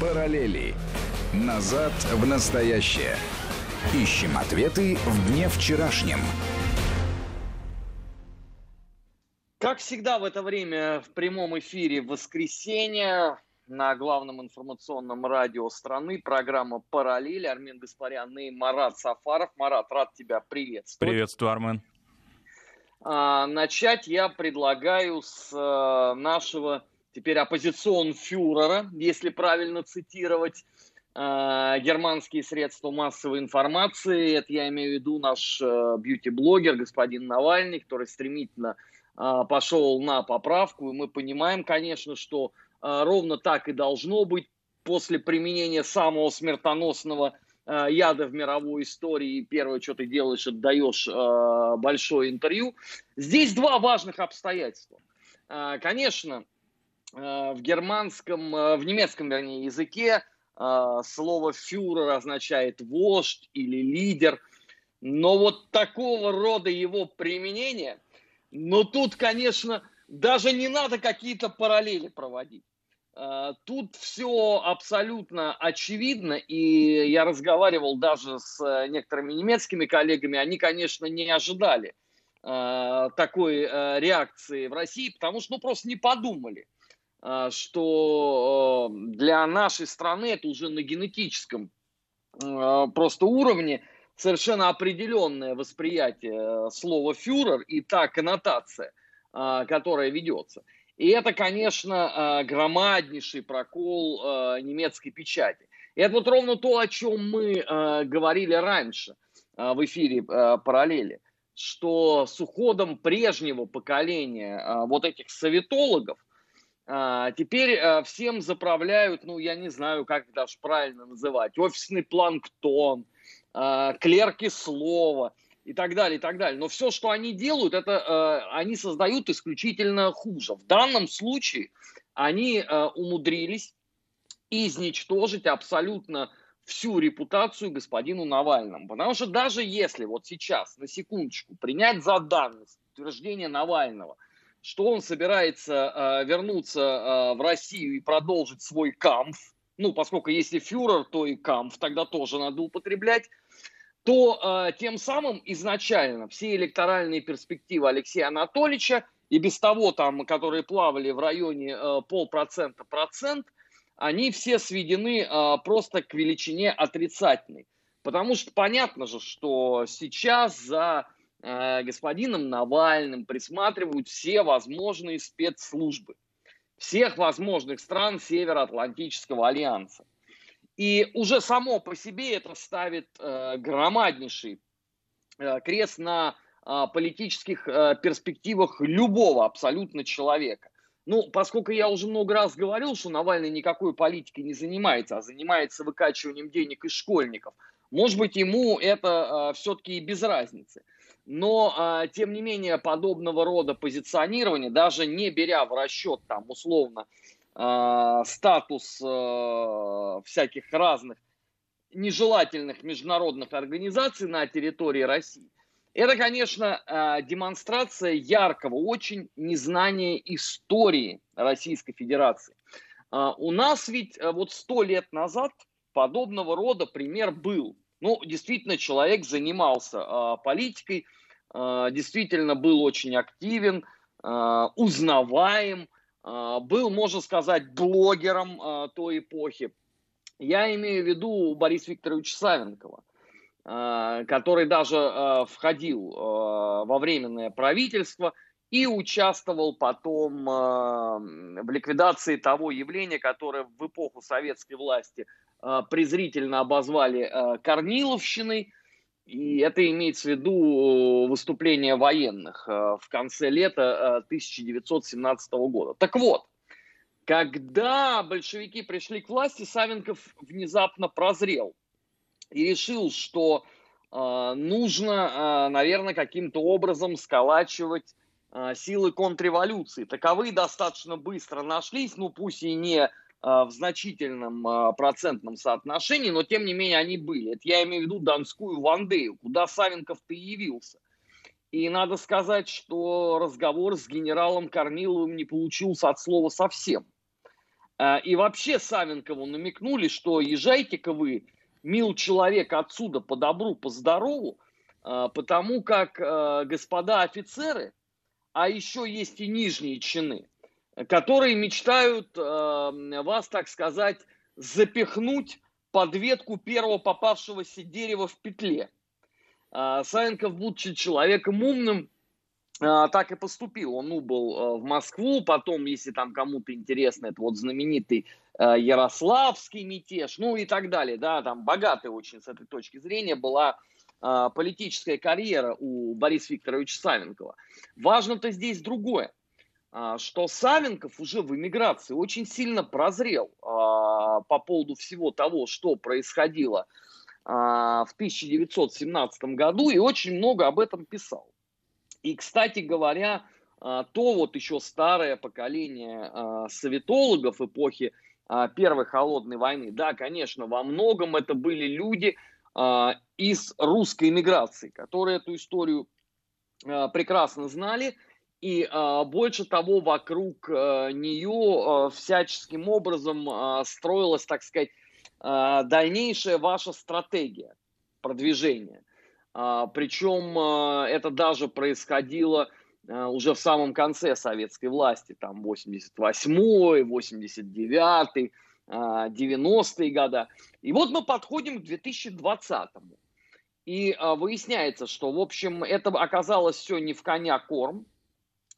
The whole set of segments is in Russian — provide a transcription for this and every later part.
Параллели. Назад в настоящее. Ищем ответы в дне вчерашнем. Как всегда в это время в прямом эфире в воскресенье на главном информационном радио страны программа «Параллель». Армен Гаспарян и Марат Сафаров. Марат, рад тебя приветствовать. Приветствую, Армен. А, начать я предлагаю с а, нашего теперь оппозицион-фюрера, если правильно цитировать а, германские средства массовой информации. Это я имею в виду наш а, бьюти-блогер господин Навальный, который стремительно а, пошел на поправку. И мы понимаем, конечно, что а, ровно так и должно быть после применения самого смертоносного а, яда в мировой истории. Первое, что ты делаешь, отдаешь а, большое интервью. Здесь два важных обстоятельства. А, конечно, Э, в германском, э, в немецком, вернее, языке э, слово фюрер означает вождь или лидер. Но вот такого рода его применение, но тут, конечно, даже не надо какие-то параллели проводить. Тут все абсолютно очевидно, и я разговаривал даже с некоторыми немецкими коллегами, они, конечно, не ожидали такой реакции в России, потому что ну, просто не подумали. А, что э, для нашей страны это уже на генетическом э, просто уровне совершенно определенное восприятие э, слова фюрер и та коннотация, которая ведется. И это, конечно, громаднейший прокол немецкой печати. И это вот ровно то, о чем мы говорили раньше в эфире параллели, что с уходом прежнего поколения вот этих советологов, а, теперь а, всем заправляют, ну, я не знаю, как это даже правильно называть, офисный планктон, а, клерки слова и так далее, и так далее. Но все, что они делают, это а, они создают исключительно хуже. В данном случае они а, умудрились изничтожить абсолютно всю репутацию господину Навальному. Потому что даже если вот сейчас, на секундочку, принять за данность утверждение Навального – что он собирается э, вернуться э, в Россию и продолжить свой камф, ну, поскольку если фюрер, то и камф тогда тоже надо употреблять, то э, тем самым изначально все электоральные перспективы Алексея Анатольевича и без того там, которые плавали в районе э, полпроцента процент, они все сведены э, просто к величине отрицательной. Потому что понятно же, что сейчас за господином Навальным присматривают все возможные спецслужбы всех возможных стран Североатлантического альянса. И уже само по себе это ставит э, громаднейший э, крест на э, политических э, перспективах любого абсолютно человека. Ну, поскольку я уже много раз говорил, что Навальный никакой политикой не занимается, а занимается выкачиванием денег из школьников, может быть, ему это э, все-таки и без разницы. Но, а, тем не менее, подобного рода позиционирование, даже не беря в расчет там условно а, статус а, всяких разных нежелательных международных организаций на территории России, это, конечно, демонстрация яркого очень незнания истории Российской Федерации. У нас ведь вот сто лет назад подобного рода пример был. Ну, действительно, человек занимался э, политикой, э, действительно был очень активен, э, узнаваем, э, был, можно сказать, блогером э, той эпохи. Я имею в виду Бориса Викторовича Савенкова, э, который даже э, входил э, во временное правительство и участвовал потом э, в ликвидации того явления, которое в эпоху советской власти – презрительно обозвали э, Корниловщиной. И это имеется в виду выступление военных э, в конце лета 1917 года. Так вот, когда большевики пришли к власти, Савенков внезапно прозрел и решил, что нужно, наверное, каким-то образом сколачивать силы контрреволюции. Таковые достаточно быстро нашлись, ну пусть и не а, в значительном а, процентном соотношении, но тем не менее они были. Это я имею в виду Донскую Вандею, куда Савенков-то явился. И надо сказать, что разговор с генералом Корниловым не получился от слова совсем. И вообще Савенкову намекнули, что езжайте-ка вы, мил человек, отсюда по добру, по здорову, потому как господа офицеры, а еще есть и нижние чины, которые мечтают вас, так сказать, запихнуть под ветку первого попавшегося дерева в петле. Савенков, будучи человеком умным, а, так и поступил. Он убыл а, в Москву, потом, если там кому-то интересно, это вот знаменитый а, Ярославский мятеж, ну и так далее, да, там богатая очень с этой точки зрения была политическая карьера у Бориса Викторовича Савенкова. Важно-то здесь другое, что Савенков уже в эмиграции очень сильно прозрел по поводу всего того, что происходило в 1917 году и очень много об этом писал. И, кстати говоря, а, то вот еще старое поколение а, советологов эпохи а, Первой холодной войны, да, конечно, во многом это были люди из русской эмиграции, которые эту историю прекрасно знали, и больше того, вокруг нее всяческим образом строилась, так сказать, дальнейшая ваша стратегия продвижения – а, Причем а, это даже происходило а, уже в самом конце советской власти, там 88-й, 89-й, 90-е годы. И вот мы подходим к 2020-му. И выясняется, что, в общем, это оказалось все не в коня корм,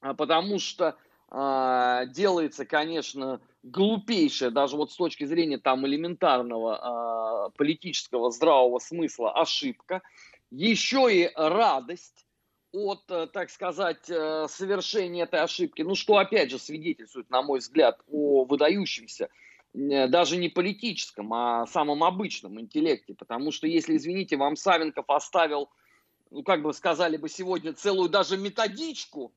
потому что делается, конечно, глупейшая, даже вот с точки зрения там элементарного политического здравого смысла ошибка – еще и радость от, э, так сказать, э, совершения этой ошибки, ну, что, опять же, свидетельствует, на мой взгляд, о выдающемся, э, даже не политическом, а самом обычном интеллекте, потому что, если, извините, вам Савенков оставил, ну, как бы сказали бы сегодня, целую даже методичку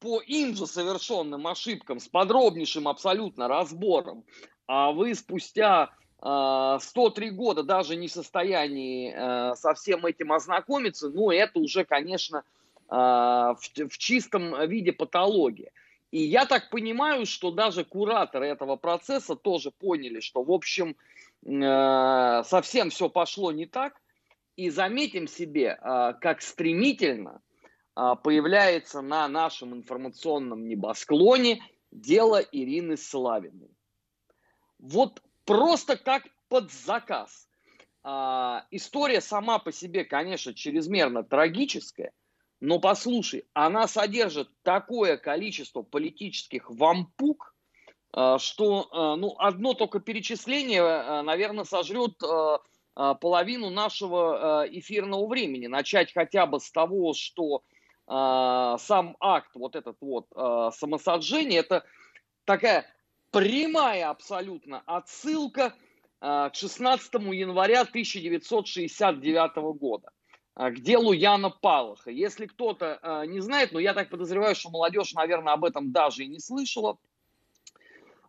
по им же совершенным ошибкам с подробнейшим абсолютно разбором, а вы спустя 103 года даже не в состоянии э, со всем этим ознакомиться, ну, это уже, конечно, э, в, в чистом виде патология. И я так понимаю, что даже кураторы этого процесса тоже поняли, что, в общем, э, совсем все пошло не так. И заметим себе, как стремительно появляется на нашем информационном небосклоне дело Ирины Славиной. Вот просто как под заказ. А, история сама по себе, конечно, чрезмерно трагическая, но послушай, она содержит такое количество политических вампук, а, что а, ну, одно только перечисление, а, наверное, сожрет половину нашего эфирного времени. Начать хотя бы с того, что сам акт, вот этот вот самосожжение, это такая прямая абсолютно отсылка а, к 16 января 1969 года а, к делу Яна Палаха. Если кто-то а, не знает, но я так подозреваю, что молодежь, наверное, об этом даже и не слышала,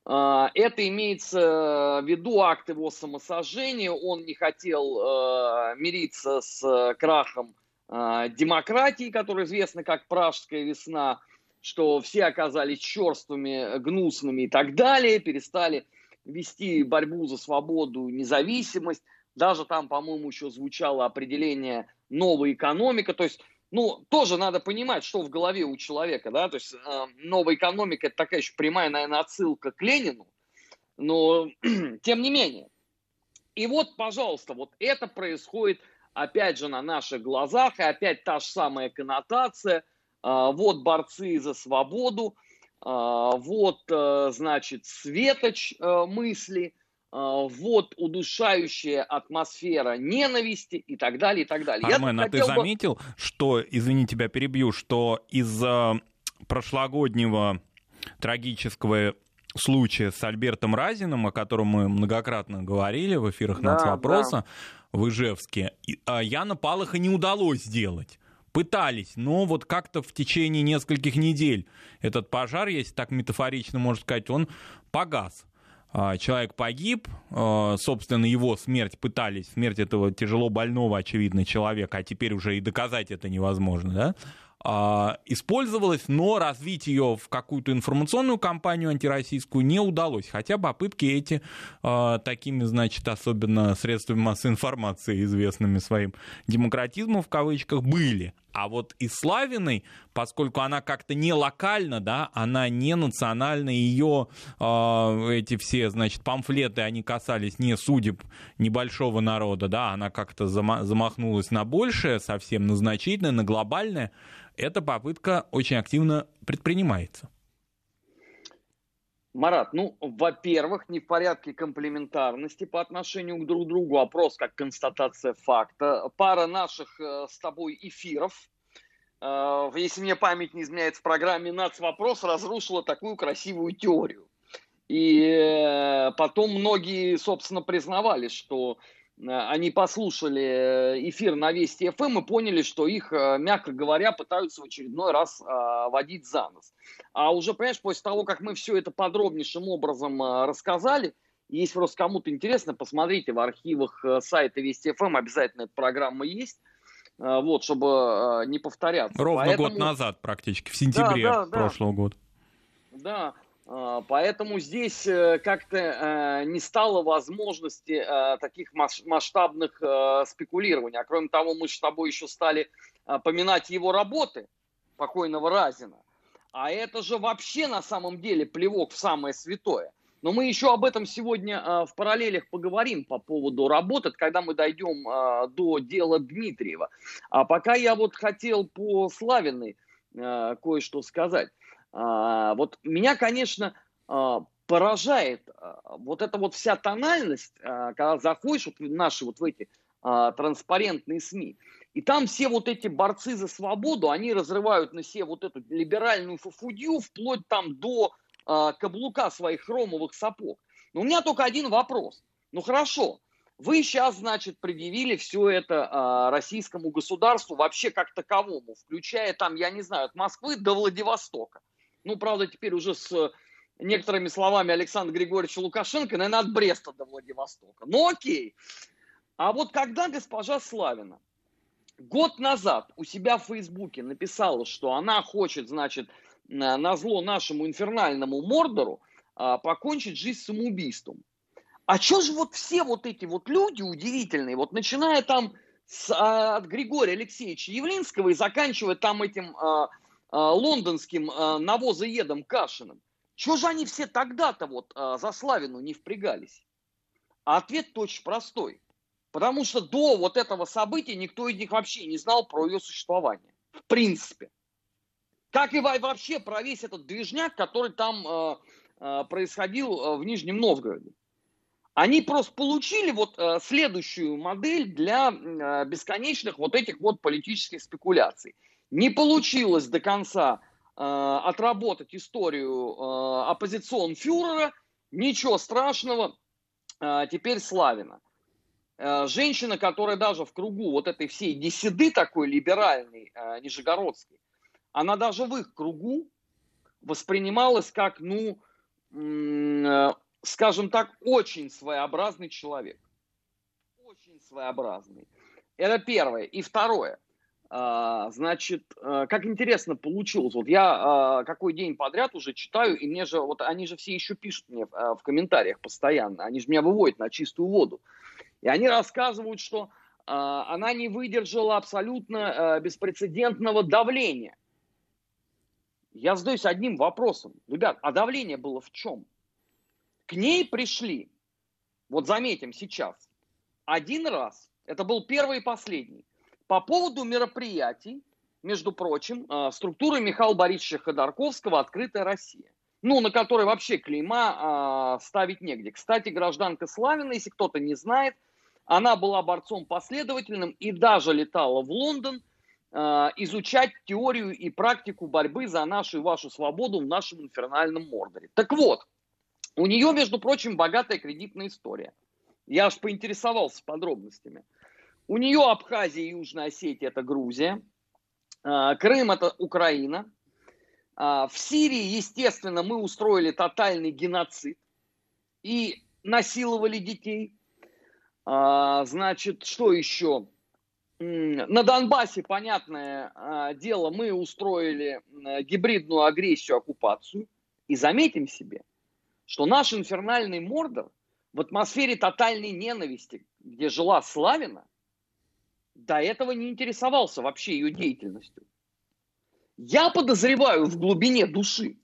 это имеется в виду акт его самосожжения. Он не хотел мириться с крахом демократии, который известно как Пражская весна что все оказались черствыми, гнусными и так далее, перестали вести борьбу за свободу, независимость. Даже там, по-моему, еще звучало определение новая экономика. То есть, ну, тоже надо понимать, что в голове у человека, да, то есть э, новая экономика это такая еще прямая, наверное, отсылка к Ленину, но тем не менее. И вот, пожалуйста, вот это происходит опять же на наших глазах, и опять та же самая коннотация – а, вот борцы за свободу, а, вот, э, значит, светоч э, мысли, а, вот удушающая атмосфера ненависти и так далее, и так далее. Армен, а ты заметил, бы... что, извини, тебя перебью, что из прошлогоднего трагического случая с Альбертом Разиным, о котором мы многократно говорили в эфирах да, «Нацвопроса» да. В Ижевске, Яна Палаха не удалось сделать пытались, но вот как-то в течение нескольких недель этот пожар, если так метафорично можно сказать, он погас. А, человек погиб, а, собственно, его смерть пытались, смерть этого тяжело больного, очевидно, человека, а теперь уже и доказать это невозможно, да? А, использовалась, но развить ее в какую-то информационную кампанию антироссийскую не удалось. Хотя попытки эти а, такими, значит, особенно средствами массовой информации, известными своим демократизмом в кавычках, были. А вот и Славиной, поскольку она как-то не локальна, да, она не национальная, ее э, эти все, значит, памфлеты, они касались не судеб небольшого народа, да, она как-то замахнулась на большее, совсем на значительное, на глобальное, эта попытка очень активно предпринимается. Марат, ну, во-первых, не в порядке комплементарности по отношению друг другу, вопрос как констатация факта. Пара наших э, с тобой эфиров, э, если мне память не изменяет, в программе «Нацвопрос» разрушила такую красивую теорию. И э, потом многие, собственно, признавались, что Э, они послушали э, эфир на Вести ФМ и поняли, что их, э, мягко говоря, пытаются в очередной раз водить за нос. А уже, понимаешь, после того, как мы все это подробнейшим образом рассказали, если просто кому-то интересно, посмотрите в архивах сайта Вести ФМ, обязательно эта программа есть, вот, чтобы не повторяться. Ровно Поэтому... год назад практически, в сентябре да, да, прошлого да. года. Да, поэтому здесь э, как-то э, не стало возможности э, таких масштабных спекулирований. А кроме того, мы с тобой еще стали поминать его работы, покойного Разина. А это же вообще на самом деле плевок в самое святое. Но мы еще об этом сегодня в параллелях поговорим по поводу работы, когда мы дойдем до дела Дмитриева. А пока я вот хотел по Славиной кое-что сказать. А, вот меня, конечно, а, поражает а, вот эта вот вся тональность, когда заходишь вот наши вот в эти транспарентные СМИ, и там все вот эти борцы за свободу, они разрывают на себе вот эту либеральную фуфудью вплоть там до каблука своих хромовых сапог. Но у меня только один вопрос. Ну хорошо, вы сейчас, значит, предъявили все это а, российскому государству вообще как таковому, включая там, я не знаю, от Москвы до Владивостока. Ну, правда, теперь уже с некоторыми словами Александра Григорьевича Лукашенко, наверное, от Бреста до Владивостока. Ну, окей. А вот когда госпожа Славина год назад у себя в Фейсбуке написала, что она хочет, значит, на зло нашему инфернальному Мордору а, покончить жизнь самоубийством. А что же вот все вот эти вот люди удивительные, вот начиная там с, а, от Григория Алексеевича Явлинского и заканчивая там этим а, лондонским а, навозоедом Кашиным. Чего же они все тогда-то вот а, за Славину не впрягались? А ответ очень простой. Потому что до вот этого события никто из них вообще не знал про ее существование. В принципе. Как и вообще про весь этот движняк, который там происходил в Нижнем Новгороде. Они просто получили вот следующую модель для бесконечных вот этих вот политических спекуляций. Не получилось до конца э, отработать историю э, оппозицион фюрера, ничего страшного, э, теперь Славина. Э, женщина, которая даже в кругу вот этой всей десиды такой либеральной, э, нижегородской, она даже в их кругу воспринималась как, ну, э, скажем так, очень своеобразный человек. Очень своеобразный. Это первое. И второе – значит, а, как интересно получилось. Вот я а, какой день подряд уже читаю, и мне же, вот они же все еще пишут мне в комментариях постоянно, они же меня выводят на чистую воду. И они рассказывают, что она не выдержала абсолютно беспрецедентного давления. Я задаюсь одним вопросом. Ребят, а давление было в чем? К ней пришли, вот заметим сейчас, один раз, это был первый и последний, по поводу мероприятий, между прочим, а, структуры Михаила Борисовича Ходорковского «Открытая Россия». Ну, на которой вообще клейма э, ставить негде. Кстати, гражданка Славина, если кто-то не знает, она была борцом последовательным и даже летала в Лондон э, изучать теорию и практику борьбы за нашу и вашу свободу в нашем инфернальном Мордоре. Так вот, у нее, между прочим, богатая кредитная история. Я аж поинтересовался подробностями. У нее Абхазия и Южная Осетия – это Грузия. А, Крым – это Украина. А, в Сирии, естественно, мы устроили тотальный геноцид и насиловали детей. А, значит, что еще? на Донбассе, понятное дело, мы устроили гибридную агрессию, оккупацию. И заметим себе, что наш инфернальный Мордор в атмосфере тотальной ненависти, где жила Славина, до этого не интересовался вообще ее деятельностью. Я подозреваю в глубине души,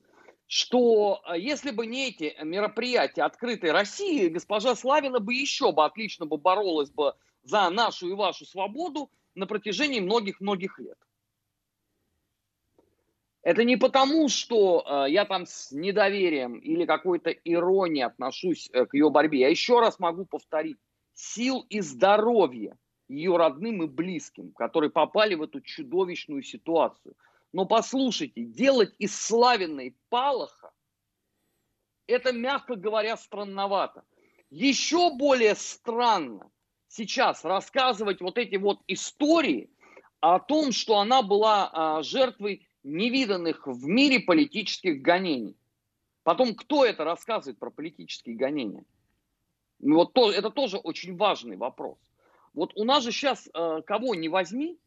что э, если бы не эти мероприятия открытой России, госпожа Славина бы еще бы отлично бы боролась бы за нашу и вашу свободу на протяжении многих-многих лет. Это не потому, что э, я там с недоверием или какой-то иронией отношусь э, к ее борьбе. Я еще раз могу повторить. Сил и здоровья ее родным и близким, которые попали в эту чудовищную ситуацию. Но послушайте, делать из Славиной Палаха, это, мягко говоря, странновато. Еще более странно, сейчас рассказывать вот эти вот истории о том, что она была а, жертвой невиданных в мире политических гонений. Потом, кто это рассказывает про политические гонения? Ну, вот то, это тоже очень важный вопрос. Вот у нас же сейчас, э, кого не возьми,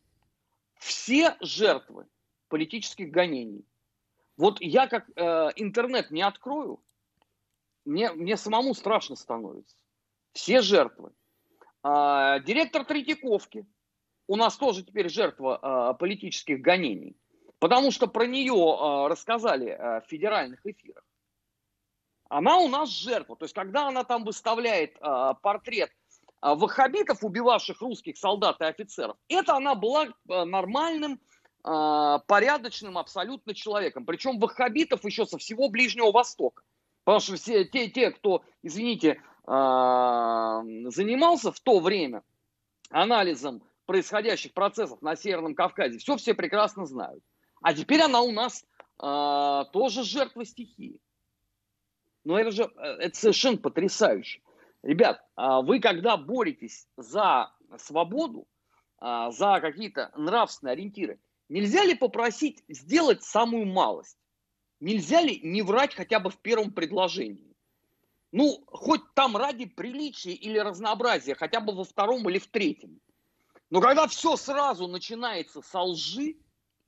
все жертвы политических гонений. Вот я как э, интернет не открою, мне, мне самому страшно становится. Все жертвы. А, директор Третьяковки у нас тоже теперь жертва а, политических гонений, потому что про нее рассказали в федеральных эфирах. Она у нас жертва. То есть, когда она там выставляет портрет ваххабитов, убивавших русских солдат и офицеров, это она была нормальным, порядочным абсолютно человеком. Причем ваххабитов еще со всего Ближнего Востока. Потому что все те, те кто, извините, а, занимался в то время анализом происходящих процессов на Северном Кавказе, все все прекрасно знают. А теперь она у нас э, тоже жертва стихии. Но это же э, это совершенно потрясающе. Ребят, а вы когда боретесь за свободу, а, за какие-то нравственные ориентиры, нельзя ли попросить сделать самую малость? Нельзя ли не врать хотя бы в первом предложении? Ну, хоть там ради приличия или разнообразия, хотя бы во втором или в третьем. Но когда все сразу начинается со лжи,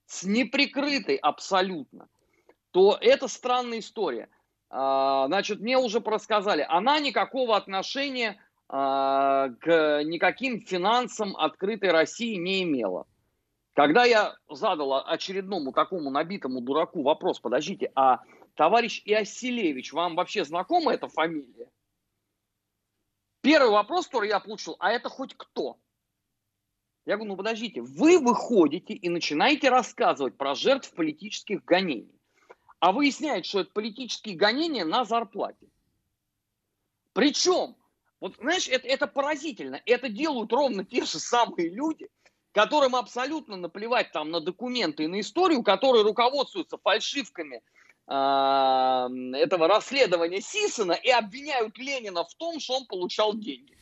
с неприкрытой абсолютно, то это странная история. А, значит, мне уже рассказали, она никакого отношения а, к никаким финансам открытой России не имела. Когда я задал очередному такому набитому дураку вопрос, подождите, а Товарищ Иосилевич, вам вообще знакома эта фамилия? Первый вопрос, который я получил, а это хоть кто? Я говорю, ну подождите, вы выходите и начинаете рассказывать про жертв политических гонений. А выясняется, что это политические гонения на зарплате. Причем, вот знаешь, это, это поразительно. Это делают ровно те же самые люди, которым абсолютно наплевать там на документы и на историю, которые руководствуются фальшивками – а, этого расследования Сисона и обвиняют Ленина в том, что он получал деньги.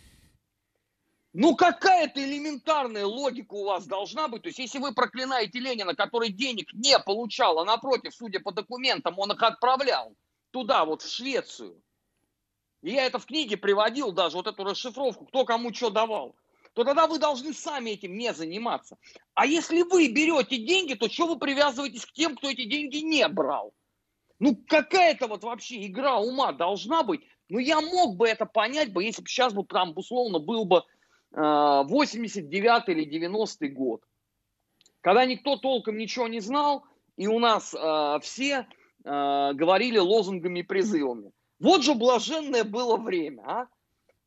Ну, какая-то элементарная логика у вас должна быть. То есть, если вы проклинаете Ленина, который денег не получал, а напротив, судя по документам, он их отправлял туда, вот в Швецию. И я это в книге приводил даже, вот эту расшифровку, кто кому что давал. То тогда вы должны сами этим не заниматься. А если вы берете деньги, то что вы привязываетесь к тем, кто эти деньги не брал? Ну, какая-то вот вообще игра ума должна быть. Ну, я мог бы это понять бы, если бы сейчас бы там, условно, был бы 89 или 90 год. Когда никто толком ничего не знал, и у нас э, все э, говорили лозунгами и призывами. Вот же блаженное было время, а?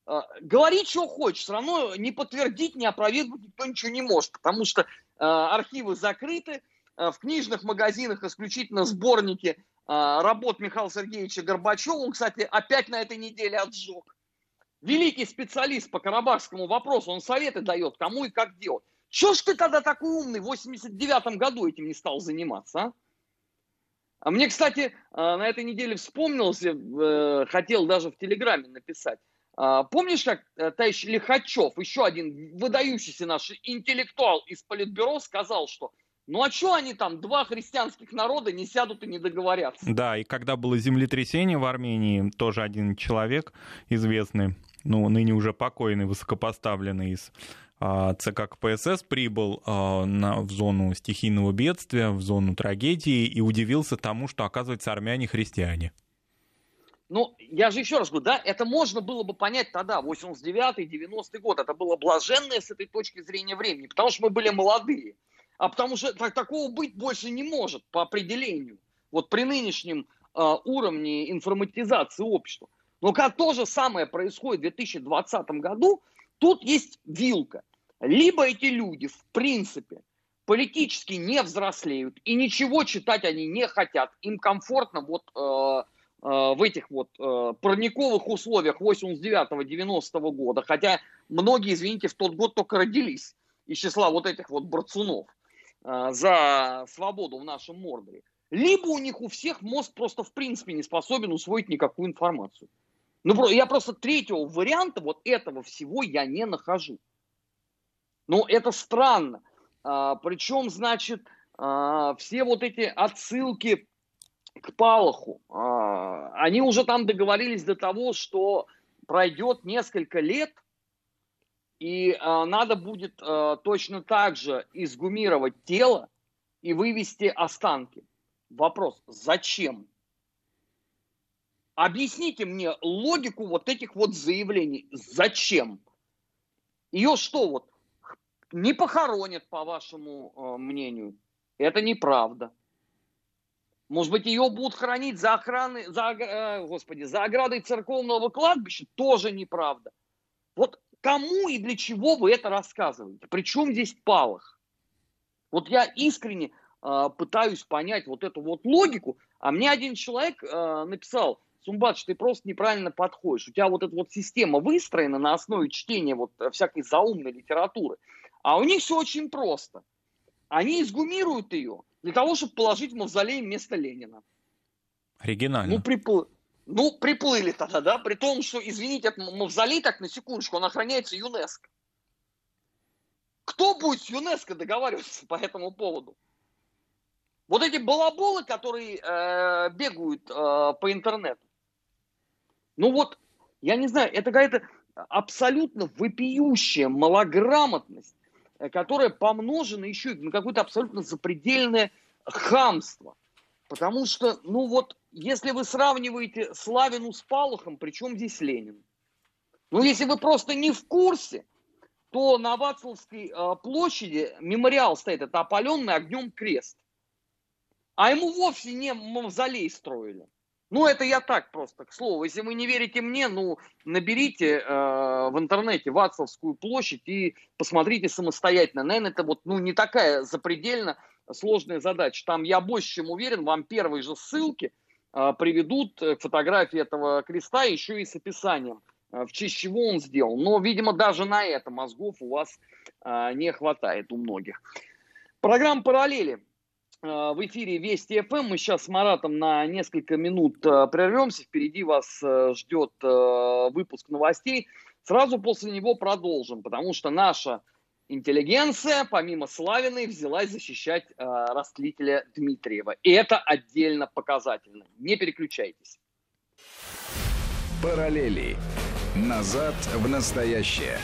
Э, говори, что хочешь, все равно не подтвердить, не опровергнуть никто ничего не может, потому что э, архивы закрыты, э, в книжных магазинах исключительно сборники а, работ Михаила Сергеевича Горбачева. Он, кстати, опять на этой неделе отжег. Великий специалист по карабахскому вопросу, он советы дает, кому и как делать. Чего ж ты тогда такой умный в 89 году этим не стал заниматься, а? А мне, кстати, а, на этой неделе вспомнилось, э, хотел даже в Телеграме написать. А, помнишь, как э, товарищ Лихачев, еще один выдающийся наш интеллектуал из Политбюро, сказал, что ну а что они там, два христианских народа не сядут и не договорятся? Да, и когда было землетрясение в Армении, тоже один человек известный, ну, ныне уже покойный, высокопоставленный из а, ЦК КПСС прибыл а, на, в зону стихийного бедствия, в зону трагедии и удивился тому, что, оказывается, армяне христиане. Ну, я же еще раз говорю, да, это можно было бы понять тогда, 89-й, 90-й год. Это было блаженное с этой точки зрения времени, потому что мы были молодые. А потому что так, такого быть больше не может по определению. Вот при нынешнем э, уровне информатизации общества. Но когда то же самое происходит в 2020 году, тут есть вилка. Либо эти люди, в принципе, политически не взрослеют, и ничего читать они не хотят, им комфортно вот э, э, в этих вот э, парниковых условиях 89-90 года, хотя многие, извините, в тот год только родились из числа вот этих вот борцунов э, за свободу в нашем Мордоре. Либо у них у всех мозг просто в принципе не способен усвоить никакую информацию. Ну, я просто третьего варианта вот этого всего я не нахожу. Ну, это странно. А, причем, значит, а, все вот эти отсылки к Палаху, а, они уже там договорились до того, что пройдет несколько лет, и а, надо будет а, точно так же изгумировать тело и вывести останки. Вопрос, зачем? Объясните мне логику вот этих вот заявлений. Зачем? Ее что вот, не похоронят, по вашему э, мнению? Это неправда. Может быть, ее будут хранить за охраной, за, э, господи, за оградой церковного кладбища? Тоже неправда. Вот кому и для чего вы это рассказываете? Причем здесь Палах? Вот я искренне э, пытаюсь понять вот эту вот логику, а мне один человек э, написал, Сумбач, ты просто неправильно подходишь. У тебя вот эта вот система выстроена на основе чтения вот всякой заумной литературы. А у них все очень просто. Они изгумируют ее для того, чтобы положить в мавзолей вместо Ленина. Оригинально. Ну, припл... ну, приплыли тогда, да? При том, что, извините, мавзолей, так на секундочку, он охраняется ЮНЕСКО. Кто будет с ЮНЕСКО договариваться по этому поводу? Вот эти балаболы, которые э, бегают э, по интернету. Ну вот, я не знаю, это какая-то абсолютно вопиющая малограмотность, э, которая помножена еще на какое-то абсолютно запредельное хамство. Потому что, ну вот, если вы сравниваете Славину с Палухом, причем здесь Ленин? Ну, если вы просто не в курсе, то на Вацлавской э, площади мемориал стоит, это опаленный огнем крест. А ему вовсе не мавзолей строили. Ну, это я так просто, к слову. Если вы не верите мне, ну, наберите э, в интернете Вацлавскую площадь и посмотрите самостоятельно. Наверное, это вот, ну, не такая запредельно сложная задача. Там, я больше чем уверен, вам первые же ссылки э, приведут к фотографии этого креста еще и с описанием, э, в честь чего он сделал. Но, видимо, даже на это мозгов у вас э, не хватает у многих. Программа «Параллели» Э, в эфире Вести ФМ. Мы сейчас с Маратом на несколько минут э, прервемся. Впереди вас э, ждет выпуск новостей. Сразу после него продолжим, потому что наша интеллигенция, помимо Славиной, взялась защищать растлителя Дмитриева. И это отдельно показательно. Не переключайтесь. Параллели. Назад в настоящее.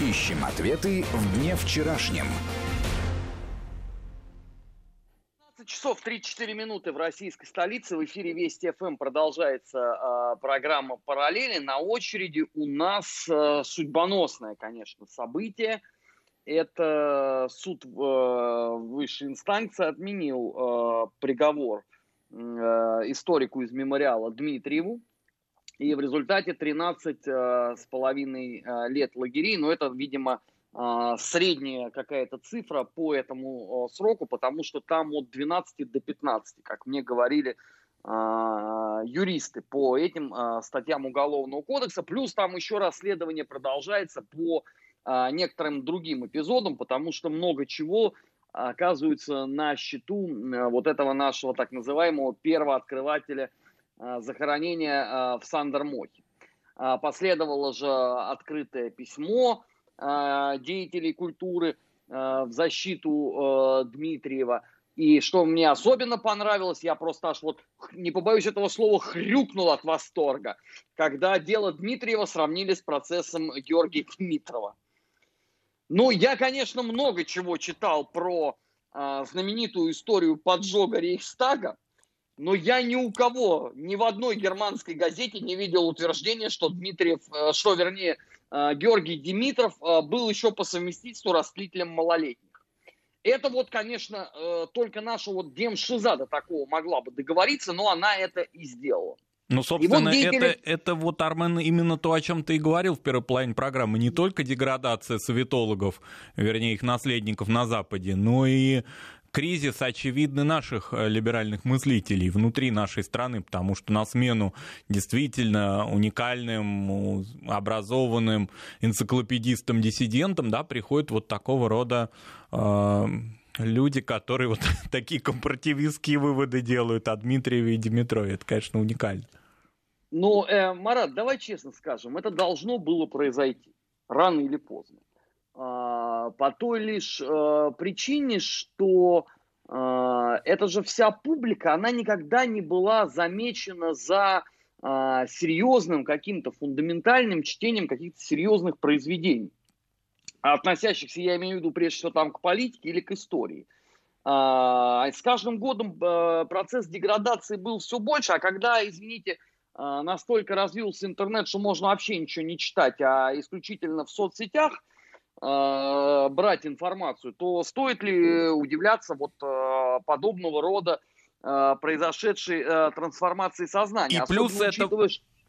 Ищем ответы в дне вчерашнем часов 3-4 минуты в российской столице. В эфире Вести ФМ продолжается э, программа «Параллели». На очереди у нас э, судьбоносное, конечно, событие. Это суд э, высшей инстанции отменил э, приговор э, историку из мемориала Дмитриеву. И в результате 13 э, с половиной э, лет лагерей, но это, видимо, а, средняя какая-то цифра по этому сроку, потому что там от 12 до 15, как мне говорили а, юристы по этим а, статьям Уголовного кодекса. Плюс там еще расследование продолжается по некоторым другим эпизодам, потому что много чего оказывается на счету вот этого нашего так называемого первооткрывателя захоронения в Сандермохе. Последовало же открытое письмо, деятелей культуры э, в защиту э, Дмитриева. И что мне особенно понравилось, я просто аж вот, не побоюсь этого слова, хрюкнул от восторга, когда дело Дмитриева сравнили с процессом Георгия Дмитрова. Ну, я, конечно, много чего читал про э, знаменитую историю поджога Рейхстага, но я ни у кого, ни в одной германской газете не видел утверждения, что Дмитриев, э, что, вернее, э, Георгий Димитров э, был еще по совместительству растлителем малолетних. Это вот, конечно, э, только наша вот Демшиза до такого могла бы договориться, но она это и сделала. Ну, собственно, вот деятели... это, это вот, Армен, именно то, о чем ты и говорил в первой половине программы. Не только деградация советологов, вернее, их наследников на Западе, но и кризис очевидный наших э, либеральных мыслителей внутри нашей страны, потому что на смену действительно уникальным, образованным энциклопедистам-диссидентам да, приходят вот такого рода э, люди, которые вот такие компаративистские выводы делают о Дмитриеве и Димитрове. Это, конечно, уникально. Ну, э, Марат, давай честно скажем, это должно было произойти рано или поздно. А, по той лишь а, причине, что а, это же вся публика, она никогда не была замечена за серьезным каким-то фундаментальным чтением каких-то серьезных произведений относящихся, я имею в виду прежде всего там к политике или к истории. С каждым годом процесс деградации был все больше, а когда, извините, настолько развился интернет, что можно вообще ничего не читать, а исключительно в соцсетях брать информацию, то стоит ли удивляться вот подобного рода произошедшей трансформации сознания? И плюс это...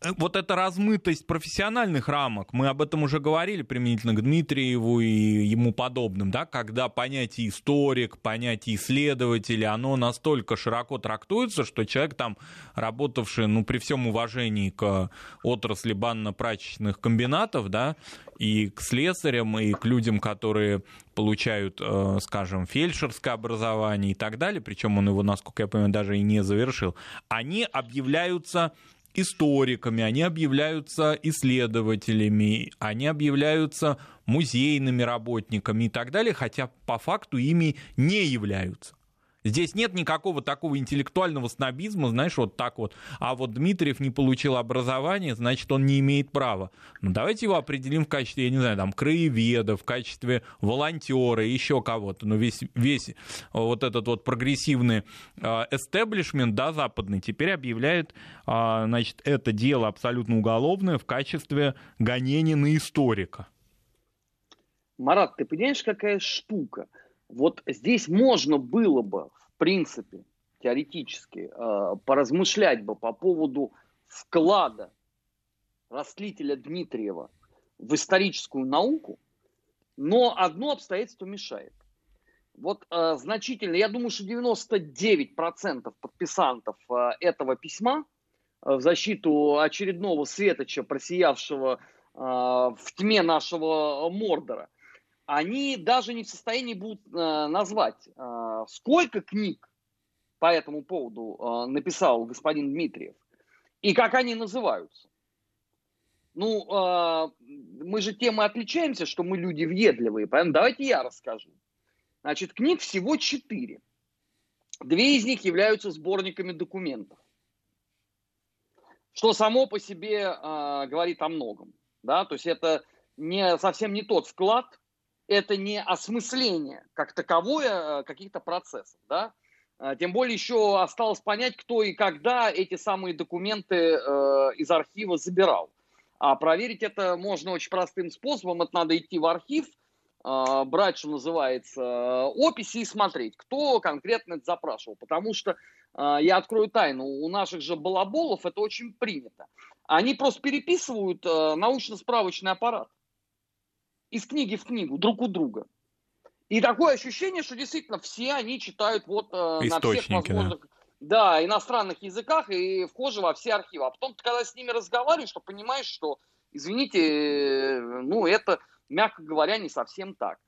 Э, вот эта размытость профессиональных рамок, мы об этом уже говорили применительно к Дмитриеву и ему подобным, да, когда понятие историк, понятие исследователь, оно настолько широко трактуется, что человек там, работавший, ну, при всем уважении к отрасли банно-прачечных комбинатов, да, и к слесарям, и к людям, которые получают, э, скажем, фельдшерское образование и так далее, причем он его, насколько я понимаю, даже и не завершил, они объявляются историками, они объявляются исследователями, они объявляются музейными работниками и так далее, хотя по факту ими не являются. Здесь нет никакого такого интеллектуального снобизма, знаешь, вот так вот. А вот Дмитриев не получил образование, значит, он не имеет права. Ну, давайте его определим в качестве, я не знаю, там, краеведа, в качестве волонтера, еще кого-то. Но весь, весь вот этот вот прогрессивный эстеблишмент, да, западный, теперь объявляет, а, значит, это дело абсолютно уголовное в качестве гонения на историка. Марат, ты понимаешь, какая штука? Вот здесь можно было бы принципе, теоретически, э, поразмышлять бы по поводу вклада растлителя Дмитриева в историческую науку, но одно обстоятельство мешает. Вот э, значительно, я думаю, что 99% подписантов э, этого письма э, в защиту очередного светоча, просиявшего э, в тьме нашего Мордора, они даже не в состоянии будут э, назвать, э, сколько книг по этому поводу э, написал господин Дмитриев и как они называются. Ну, мы же тем и отличаемся, что мы люди въедливые, поэтому давайте я расскажу. Значит, книг всего четыре. Две из них являются сборниками документов, что само по себе э, говорит о многом. Да? То есть это не, совсем не тот вклад, это не осмысление как таковое э, каких-то процессов, да, а, тем более еще осталось понять, кто и когда эти самые документы э, из архива забирал. А проверить это можно очень простым способом. Это надо идти в архив, э, брать, что называется, описи и смотреть, кто конкретно это запрашивал. Потому что, э, я открою тайну, у наших же балаболов это очень принято. Они просто переписывают э, научно-справочный аппарат из книги в книгу, друг у друга. И такое ощущение, что действительно все они читают вот э, на всех возможных да. да, иностранных языках и вхожи во все архивы. А потом когда с ними разговариваешь, то понимаешь, что, извините, э, ну это, мягко говоря, не совсем так.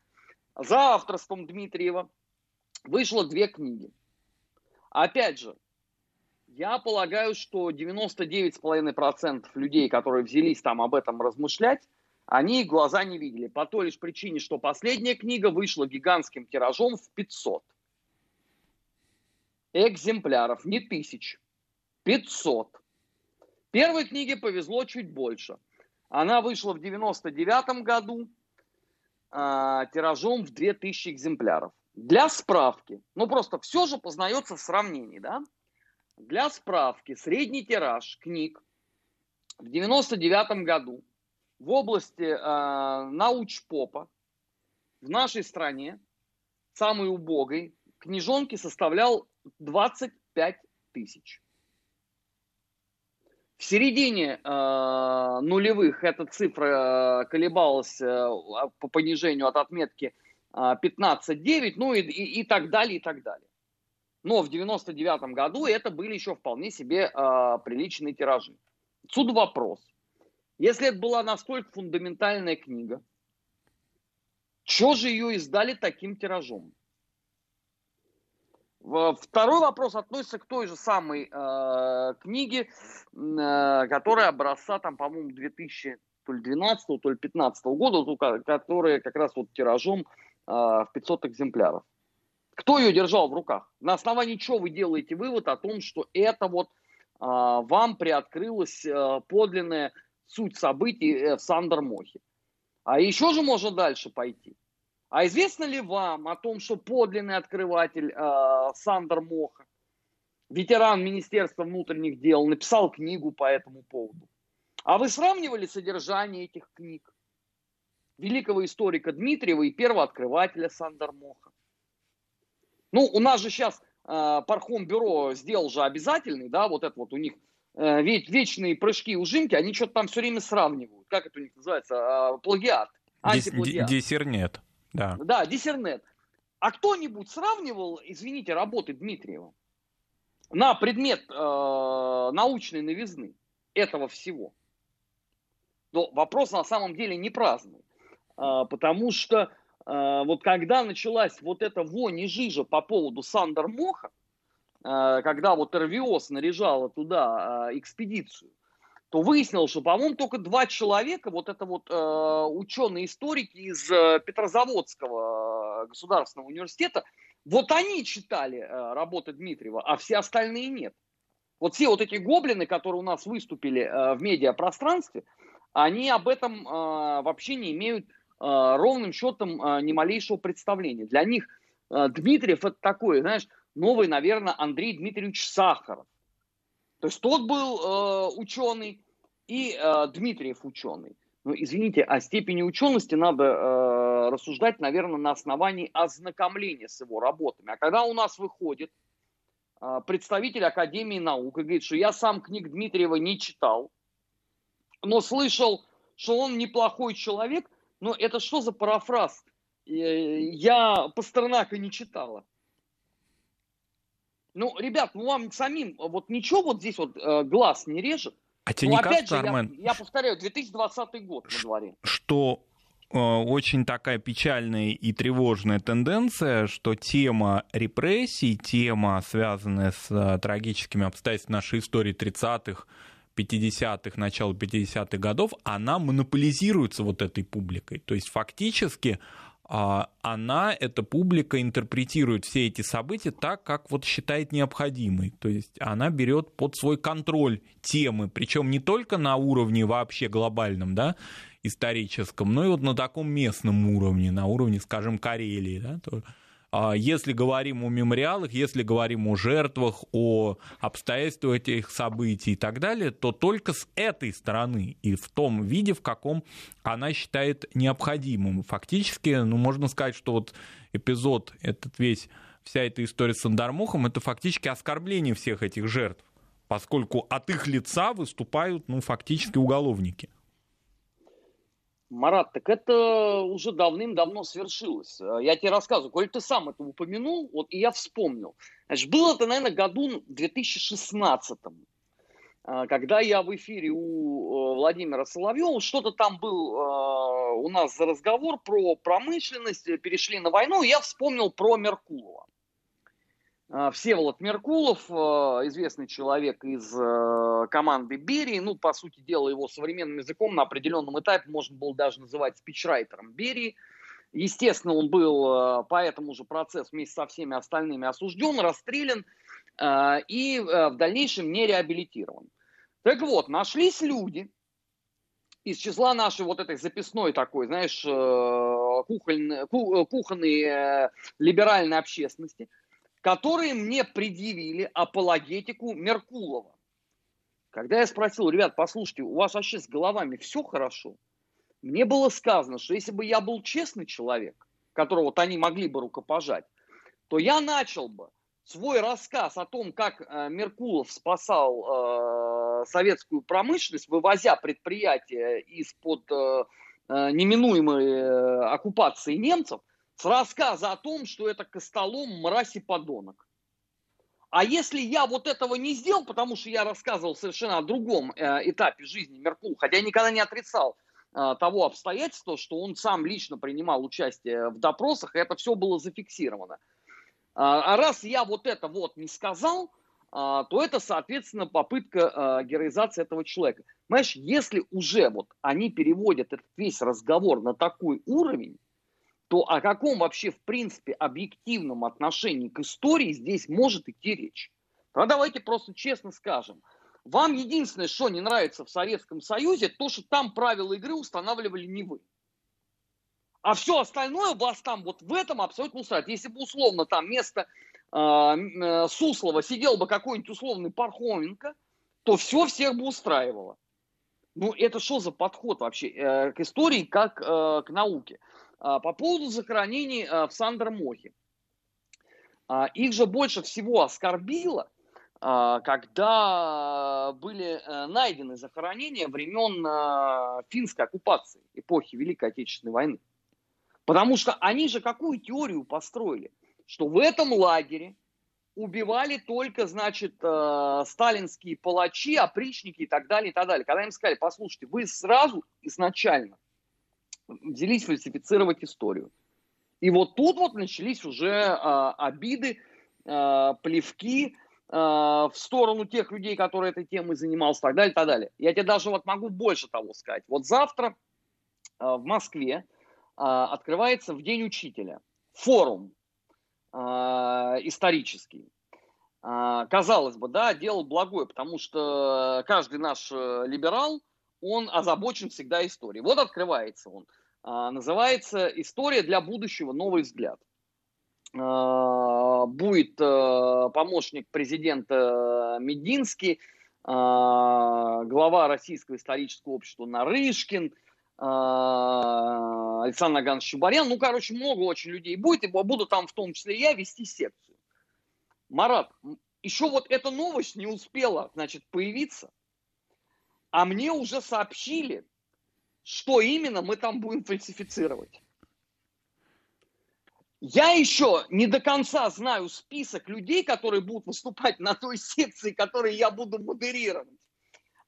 За авторством Дмитриева вышло две книги. Опять же, я полагаю, что 99,5% людей, которые взялись там об этом размышлять, они глаза не видели. По той лишь причине, что последняя книга вышла гигантским тиражом в 500 экземпляров, не тысяч, 500. Первой книге повезло чуть больше. Она вышла в 99 году, э, тиражом в 2000 экземпляров. Для справки, ну просто все же познается в сравнении, да? Для справки, средний тираж книг в 99 году в области э, научпопа в нашей стране, самой убогой, книжонки составлял 25 тысяч. В середине э, нулевых эта цифра э, колебалась э, по понижению от отметки э, 15,9, ну и, и, и так далее, и так далее. Но в 99 году это были еще вполне себе э, приличные тиражи. Отсюда вопрос. Если это была настолько фундаментальная книга, что же ее издали таким тиражом? Второй вопрос относится к той же самой э, книге, э, которая образца, там, по-моему, 2012 то ли 2015 года, которая как раз вот тиражом э, в 500 экземпляров. Кто ее держал в руках? На основании чего вы делаете вывод о том, что это вот э, вам приоткрылась э, подлинная суть событий э, в Сандермохе? А еще же можно дальше пойти. А известно ли вам о том, что подлинный открыватель э, Сандер Моха, ветеран Министерства внутренних дел, написал книгу по этому поводу? А вы сравнивали содержание этих книг? Великого историка Дмитриева и первооткрывателя Сандер Моха. Ну, у нас же сейчас э, Пархом Бюро сделал же обязательный, да, вот это вот у них вечные прыжки ужимки, они что-то там все время сравнивают. Как это у них называется? Э, плагиат. Антиплагиат. Диссернет. Да. Да, диссернет. А кто-нибудь сравнивал, извините, работы Дмитриева на предмет э, научной новизны этого всего? Но вопрос на самом деле не праздный. Э, потому что э, вот когда началась вот эта вонь и жижа по поводу Сандер Моха, э, когда вот РВО снаряжала туда э, экспедицию, то выяснилось, что, по-моему, только два человека, вот это вот э, ученые-историки из э, Петрозаводского э, государственного университета, вот они читали э, работы Дмитриева, а все остальные нет. Вот все вот эти гоблины, которые у нас выступили э, в медиапространстве, они об этом э, вообще не имеют э, ровным счетом э, ни малейшего представления. Для них э, Дмитриев это такой, знаешь, новый, наверное, Андрей Дмитриевич Сахаров. То есть тот был э, ученый и э, Дмитриев ученый. Но извините, о степени учености надо э, рассуждать, наверное, на основании ознакомления с его работами. А когда у нас выходит э, представитель Академии наук и говорит, что я сам книг Дмитриева не читал, но слышал, что он неплохой человек, но это что за парафраз? Э, я Пастернака не читала. Ну, ребят, ну вам самим вот ничего вот здесь вот э, глаз не режет. А тебе ну, не опять кажется, же, Армен, я, я повторяю, 2020 год на дворе. Что э, очень такая печальная и тревожная тенденция, что тема репрессий, тема, связанная с э, трагическими обстоятельствами нашей истории 30-х, 50-х, начала 50-х годов, она монополизируется вот этой публикой. То есть фактически она, эта публика, интерпретирует все эти события так, как вот считает необходимой. То есть она берет под свой контроль темы, причем не только на уровне вообще глобальном, да, историческом, но и вот на таком местном уровне, на уровне, скажем, Карелии, да, то, а если говорим о мемориалах, если говорим о жертвах, о обстоятельствах этих событий и так далее, то только с этой стороны и в том виде, в каком она считает необходимым. Фактически, ну, можно сказать, что вот эпизод, этот весь, вся эта история с Андармухом, это фактически оскорбление всех этих жертв, поскольку от их лица выступают, ну, фактически уголовники. Марат, так это уже давным-давно свершилось. Э, я тебе рассказываю, коль ты сам это упомянул, вот и я вспомнил. Значит, было это, наверное, году 2016 э, когда я в эфире у э, Владимира Соловьева, что-то там был у нас за разговор про промышленность, перешли на войну, я вспомнил про Меркулова. А, Всеволод Меркулов, а, известный человек из а, команды Берии, ну, по сути дела, его современным языком на определенном этапе можно было даже называть спичрайтером Берии. Естественно, он был по этому же процессу вместе со всеми остальными осужден, расстрелян и в дальнейшем не реабилитирован. Так вот, нашлись люди, из числа нашей вот этой записной такой, знаешь, э, кухонной, кухонной э, либеральной общественности, которые мне предъявили апологетику Меркулова. Когда я спросил, ребят, послушайте, у вас вообще с головами все хорошо? Мне было сказано, что если бы я был честный человек, которого вот они могли бы рукопожать, то я начал бы свой рассказ о том, как э, Меркулов спасал э, советскую промышленность, вывозя предприятия из-под э, э неминуемой э, оккупации немцев, с рассказа о том, что это костолом, мразь и подонок. А если я вот этого не сделал, потому что я рассказывал совершенно о другом э, этапе жизни Меркулова, хотя я никогда не отрицал э, того обстоятельства, что он сам лично принимал участие в допросах, и это все было зафиксировано. А, а раз я вот это вот не сказал, а, то это, соответственно, попытка а, героизации этого человека. Понимаешь, если уже вот они переводят этот весь разговор на такой уровень, то о каком вообще, в принципе, объективном отношении к истории здесь может идти речь? Тогда давайте просто честно скажем. Вам единственное, что не нравится в Советском Союзе, то, что там правила игры устанавливали не вы. А все остальное вас там вот в этом абсолютно устраивает. Если бы условно там вместо э, Суслова сидел бы какой-нибудь условный Пархоменко, то все всех бы устраивало. Ну, это что за подход вообще э, к истории, как э, к науке? Э, по поводу захоронений э, в Сандермохе. Э, их же больше всего оскорбило, когда были э, найдены захоронения времен финской оккупации, эпохи Великой Отечественной войны. Потому что они же какую теорию построили? Что в этом лагере убивали только, значит, э, сталинские палачи, опричники и так далее, и так далее. Когда им сказали, послушайте, вы сразу изначально взялись фальсифицировать историю. И вот тут вот начались уже э, обиды, э, плевки э, в сторону тех людей, которые этой темой занимался, так далее, так далее. Я тебе даже вот могу больше того сказать. Вот завтра э, в Москве а, открывается в День учителя. Форум а, исторический. А, казалось бы, да, дело благое, потому что каждый наш э, либерал, он озабочен всегда историей. Вот открывается он. Называется «История для будущего. Новый взгляд». Будет э, помощник президента Мединский, глава Российского исторического общества Нарышкин – а, Александр Наганович Чубарян. Ну, короче, много очень людей будет, и буду там в том числе я вести секцию. Марат, еще вот эта новость не успела, значит, появиться, а мне уже сообщили, что именно мы там будем фальсифицировать. Я еще не до конца знаю список людей, которые будут выступать на той секции, которую я буду модерировать.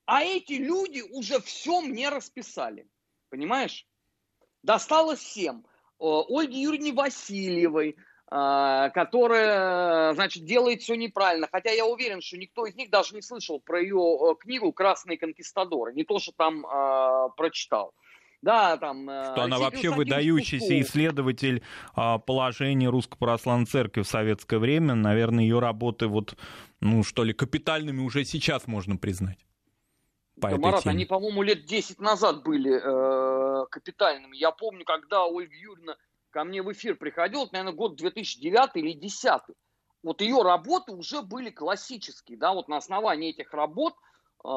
А эти люди уже все мне расписали. Понимаешь? Досталось всем. Ольге Юрьевне Васильевой, которая, значит, делает все неправильно. Хотя я уверен, что никто из них даже не слышал про ее книгу «Красные конкистадоры». Не то, что там э, прочитал. Да, там... Что она вообще выдающийся Кусков. исследователь э, положения Русской Православной Церкви в советское время. Наверное, ее работы вот, ну, что ли, капитальными уже сейчас можно признать по да, Марат, теме? они, по-моему, лет 10 назад были э, капитальными. Я помню, когда Ольга Юрьевна ко мне в эфир приходила, это, наверное, год 2009 или 2010. Вот ее работы уже были классические, да, вот на основании этих работ э,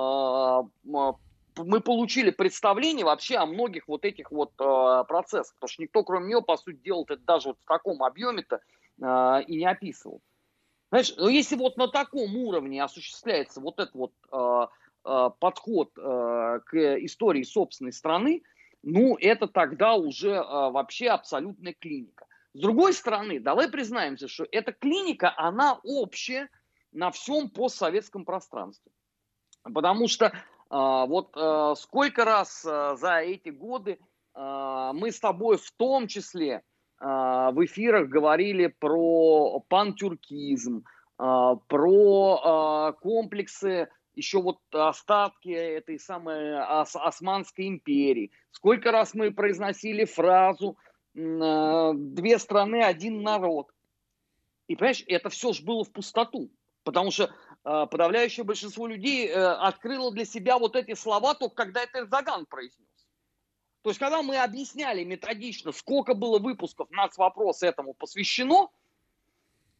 мы получили представление вообще о многих вот этих вот э, процессах, потому что никто, кроме нее, по сути дела, это даже вот в таком объеме-то э, и не описывал. Знаешь, но если вот на таком уровне осуществляется вот это вот э, Э, подход э, к истории собственной страны, ну, это тогда уже э, вообще абсолютная клиника. С другой стороны, давай признаемся, что эта клиника, она общая на всем постсоветском пространстве. Потому что вот сколько раз за эти годы мы с тобой в том числе в эфирах говорили про пантюркизм, про комплексы еще вот остатки этой самой ос Османской империи. Сколько раз мы произносили фразу э, «две страны, один народ». И, понимаешь, это все же было в пустоту. Потому что э, подавляющее большинство людей э, открыло для себя вот эти слова только когда это Эрдоган произнес. То есть, когда мы объясняли методично, сколько было выпусков нас вопрос этому посвящено,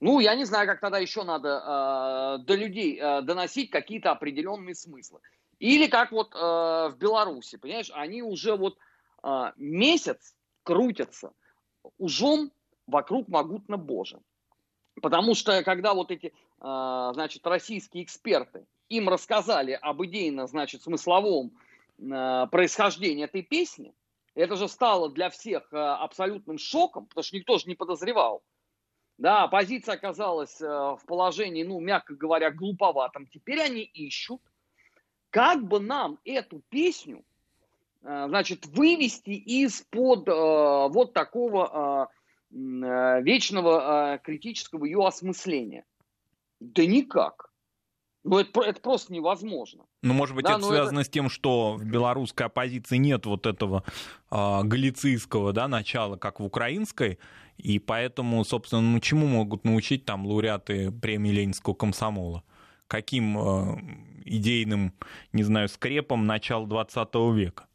ну, я не знаю, как тогда еще надо э, до людей э, доносить какие-то определенные смыслы. Или как вот э, в Беларуси, понимаешь, они уже вот э, месяц крутятся ужом вокруг могутно Божия. Потому что когда вот эти, э, значит, российские эксперты им рассказали об идейно, значит, смысловом э, происхождении этой песни, это же стало для всех э, абсолютным шоком, потому что никто же не подозревал. Да, оппозиция оказалась э, в положении, ну, мягко говоря, глуповатом. Теперь они ищут, как бы нам эту песню, э, значит, вывести из-под вот такого вечного критического ее осмысления. Да никак. Ну, это, это просто невозможно. Ну, может быть, да, это связано это... с тем, что в белорусской оппозиции нет вот этого э, галицийского да, начала, как в украинской, и поэтому, собственно, ну, чему могут научить там лауреаты премии Ленинского комсомола? Каким э, идейным, не знаю, скрепом начала 20 века?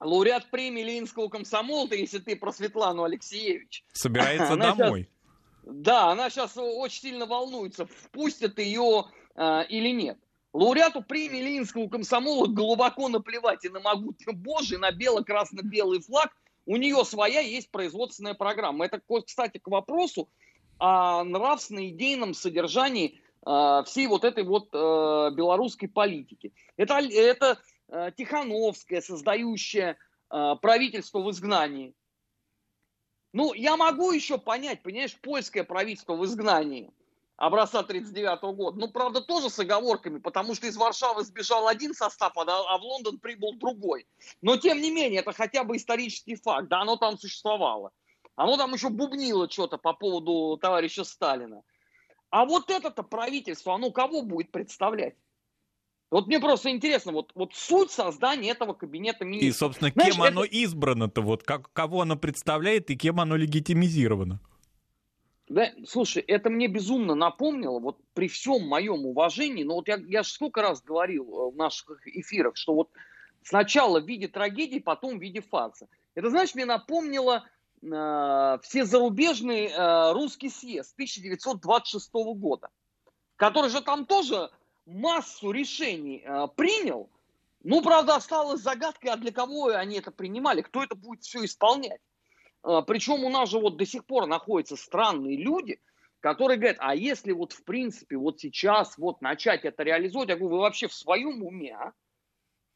Лауреат премии Ленинского комсомола, если ты про Светлану Алексеевич. Собирается домой. Сейчас... Да, она сейчас очень сильно волнуется, впустят ее э, или нет. Лауреату премии Ленинского комсомола глубоко наплевать и на могутный Божий, на бело-красно-белый флаг. У нее своя есть производственная программа. Это, кстати, к вопросу о нравственно-идейном содержании э, всей вот этой вот э, белорусской политики. Это, это э, Тихановская, создающая правительство в изгнании. Ну, я могу еще понять, понимаешь, польское правительство в изгнании образца 39 года. Ну, правда, тоже с оговорками, потому что из Варшавы сбежал один состав, а, а в Лондон прибыл другой. Но, тем не менее, это хотя бы исторический факт, да, оно там существовало. Оно там еще бубнило что-то по поводу товарища Сталина. А вот это-то правительство, оно кого будет представлять? Вот мне просто интересно, вот, вот суть создания этого кабинета министров. И, собственно, Знаешь, кем это... оно избрано-то, вот как, кого оно представляет и кем оно легитимизировано? Да, слушай, это мне безумно напомнило, вот при всем моем уважении, но вот я, я же сколько раз говорил э, в наших эфирах, что вот сначала в виде трагедии, потом в виде фарса. Это, знаешь, мне напомнило э, все зарубежный э, русский съезд 1926 года, который же там тоже массу решений э, принял. Ну, правда, осталась загадкой, а для кого они это принимали, кто это будет все исполнять. Э, причем у нас же вот до сих пор находятся странные люди, которые говорят, а если вот в принципе вот сейчас вот начать это реализовать, я говорю, вы вообще в своем уме, а?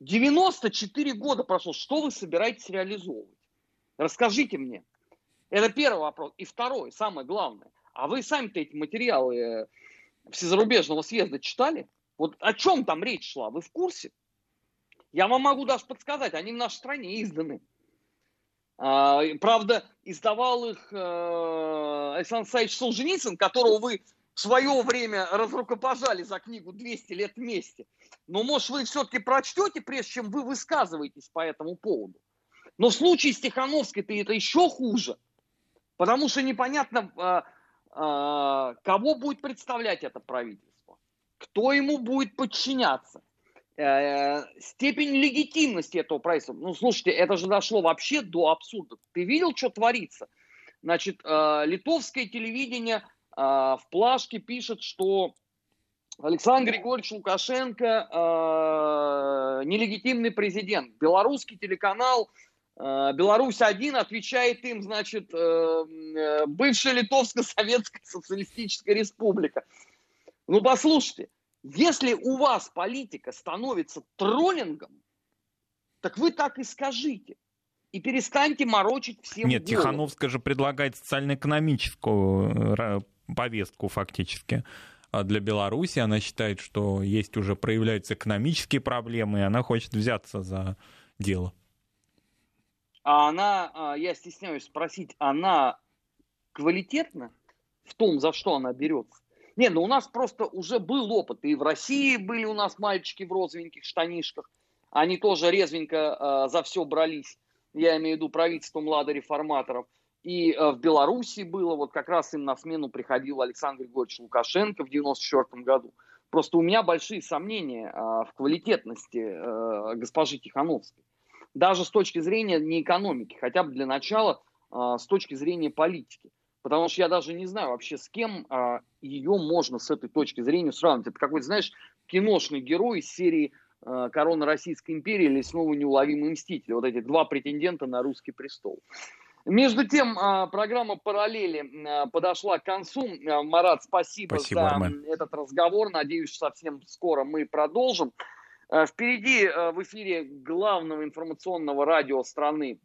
94 года прошло, что вы собираетесь реализовывать? Расскажите мне. Это первый вопрос. И второй, самое главное. А вы сами-то эти материалы э, всезарубежного съезда читали? Вот о чем там речь шла, вы в курсе? Я вам могу даже подсказать, они в нашей стране изданы. А, правда, издавал их э, Александр Александрович Солженицын, которого вы в свое время разрукопожали за книгу «200 лет вместе». Но, может, вы все-таки прочтете, прежде чем вы высказываетесь по этому поводу. Но в случае с Тихановской-то это еще хуже, потому что непонятно, э, э, кого будет представлять это правительство кто ему будет подчиняться, э, степень легитимности этого правительства. Ну, слушайте, это же дошло вообще до абсурда. Ты видел, что творится? Значит, э, литовское телевидение э, в плашке пишет, что Александр Григорьевич Лукашенко нелегитимный президент. Белорусский телеканал э, Беларусь-1 отвечает им, значит, бывшая Литовско-Советская Социалистическая Республика. Ну, послушайте, если у вас политика становится троллингом, так вы так и скажите. И перестаньте морочить всем Нет, голову. Тихановская же предлагает социально-экономическую э, повестку фактически а для Беларуси. Она считает, что есть уже проявляются экономические проблемы, и она хочет взяться за дело. А она, а, я стесняюсь спросить, она квалитетна в том, за что она берется? Не, ну у нас просто уже был опыт. И в России были у нас мальчики в розовеньких штанишках. Они тоже резвенько э, за все брались. Я имею в виду правительство младореформаторов. И э, в Беларуси было, вот как раз им на смену приходил Александр Григорьевич Лукашенко в 94 году. Просто у меня большие сомнения в квалитетности госпожи Тихановской. Даже с точки зрения не экономики, хотя бы для начала с точки зрения политики. Потому что я даже не знаю вообще, с кем а, ее можно с этой точки зрения сравнивать. Это какой-то, знаешь, киношный герой из серии а, «Корона Российской империи» или «Снова неуловимый мститель». Вот эти два претендента на русский престол. Между тем, а, программа «Параллели» а, подошла к концу. А, Марат, спасибо, спасибо за Армен. этот разговор. Надеюсь, совсем скоро мы продолжим. Впереди в эфире главного информационного радио страны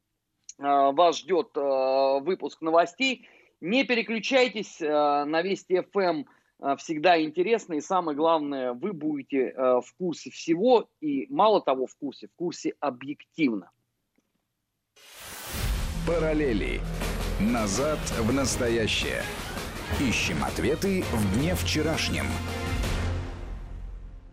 вас ждет выпуск новостей. Не переключайтесь э, на Вести ФМ, э, всегда интересно, и самое главное, вы будете э, в курсе всего, и мало того в курсе, в курсе объективно. Параллели. Назад в настоящее. Ищем ответы в дне вчерашнем.